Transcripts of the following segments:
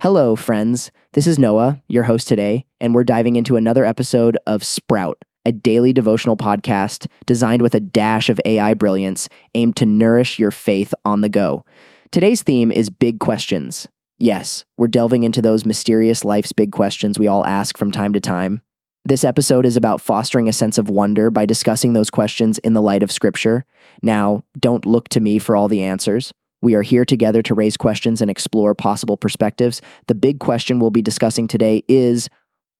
Hello, friends. This is Noah, your host today, and we're diving into another episode of Sprout, a daily devotional podcast designed with a dash of AI brilliance aimed to nourish your faith on the go. Today's theme is big questions. Yes, we're delving into those mysterious life's big questions we all ask from time to time. This episode is about fostering a sense of wonder by discussing those questions in the light of Scripture. Now, don't look to me for all the answers. We are here together to raise questions and explore possible perspectives. The big question we'll be discussing today is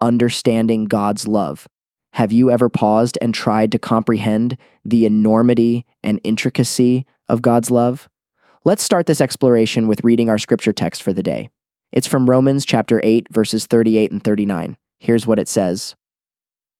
understanding God's love. Have you ever paused and tried to comprehend the enormity and intricacy of God's love? Let's start this exploration with reading our scripture text for the day. It's from Romans chapter 8 verses 38 and 39. Here's what it says.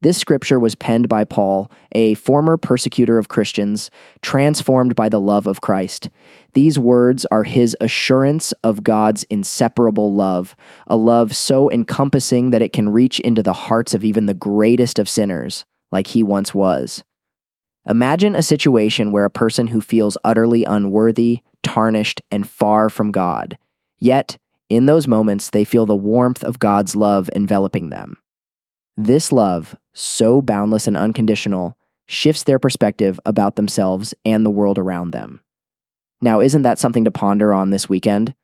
This scripture was penned by Paul, a former persecutor of Christians, transformed by the love of Christ. These words are his assurance of God's inseparable love, a love so encompassing that it can reach into the hearts of even the greatest of sinners, like he once was. Imagine a situation where a person who feels utterly unworthy, tarnished, and far from God, yet, in those moments, they feel the warmth of God's love enveloping them. This love, so boundless and unconditional, shifts their perspective about themselves and the world around them. Now, isn't that something to ponder on this weekend?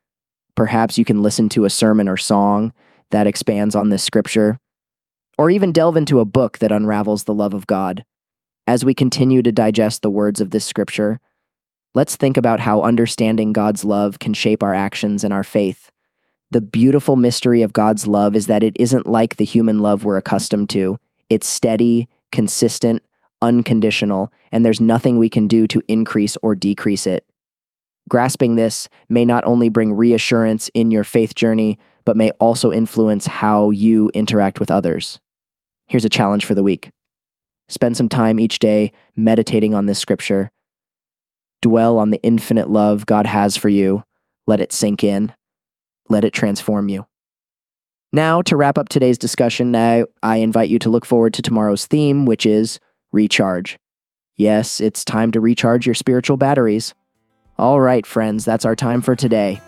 Perhaps you can listen to a sermon or song that expands on this scripture, or even delve into a book that unravels the love of God. As we continue to digest the words of this scripture, let's think about how understanding God's love can shape our actions and our faith. The beautiful mystery of God's love is that it isn't like the human love we're accustomed to. It's steady, consistent, unconditional, and there's nothing we can do to increase or decrease it. Grasping this may not only bring reassurance in your faith journey, but may also influence how you interact with others. Here's a challenge for the week spend some time each day meditating on this scripture. Dwell on the infinite love God has for you. Let it sink in. Let it transform you. Now, to wrap up today's discussion, I, I invite you to look forward to tomorrow's theme, which is recharge. Yes, it's time to recharge your spiritual batteries. All right, friends, that's our time for today.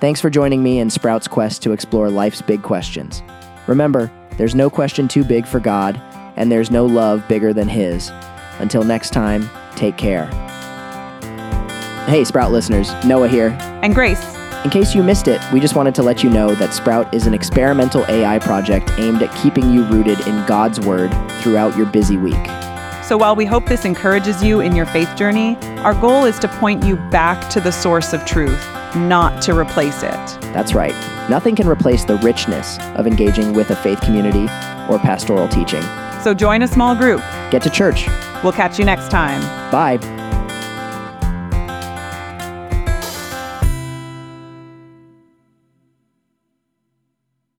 Thanks for joining me in Sprout's quest to explore life's big questions. Remember, there's no question too big for God, and there's no love bigger than His. Until next time, take care. Hey, Sprout listeners, Noah here. And Grace. In case you missed it, we just wanted to let you know that Sprout is an experimental AI project aimed at keeping you rooted in God's Word throughout your busy week. So while we hope this encourages you in your faith journey, our goal is to point you back to the source of truth, not to replace it. That's right. Nothing can replace the richness of engaging with a faith community or pastoral teaching. So join a small group. Get to church. We'll catch you next time. Bye.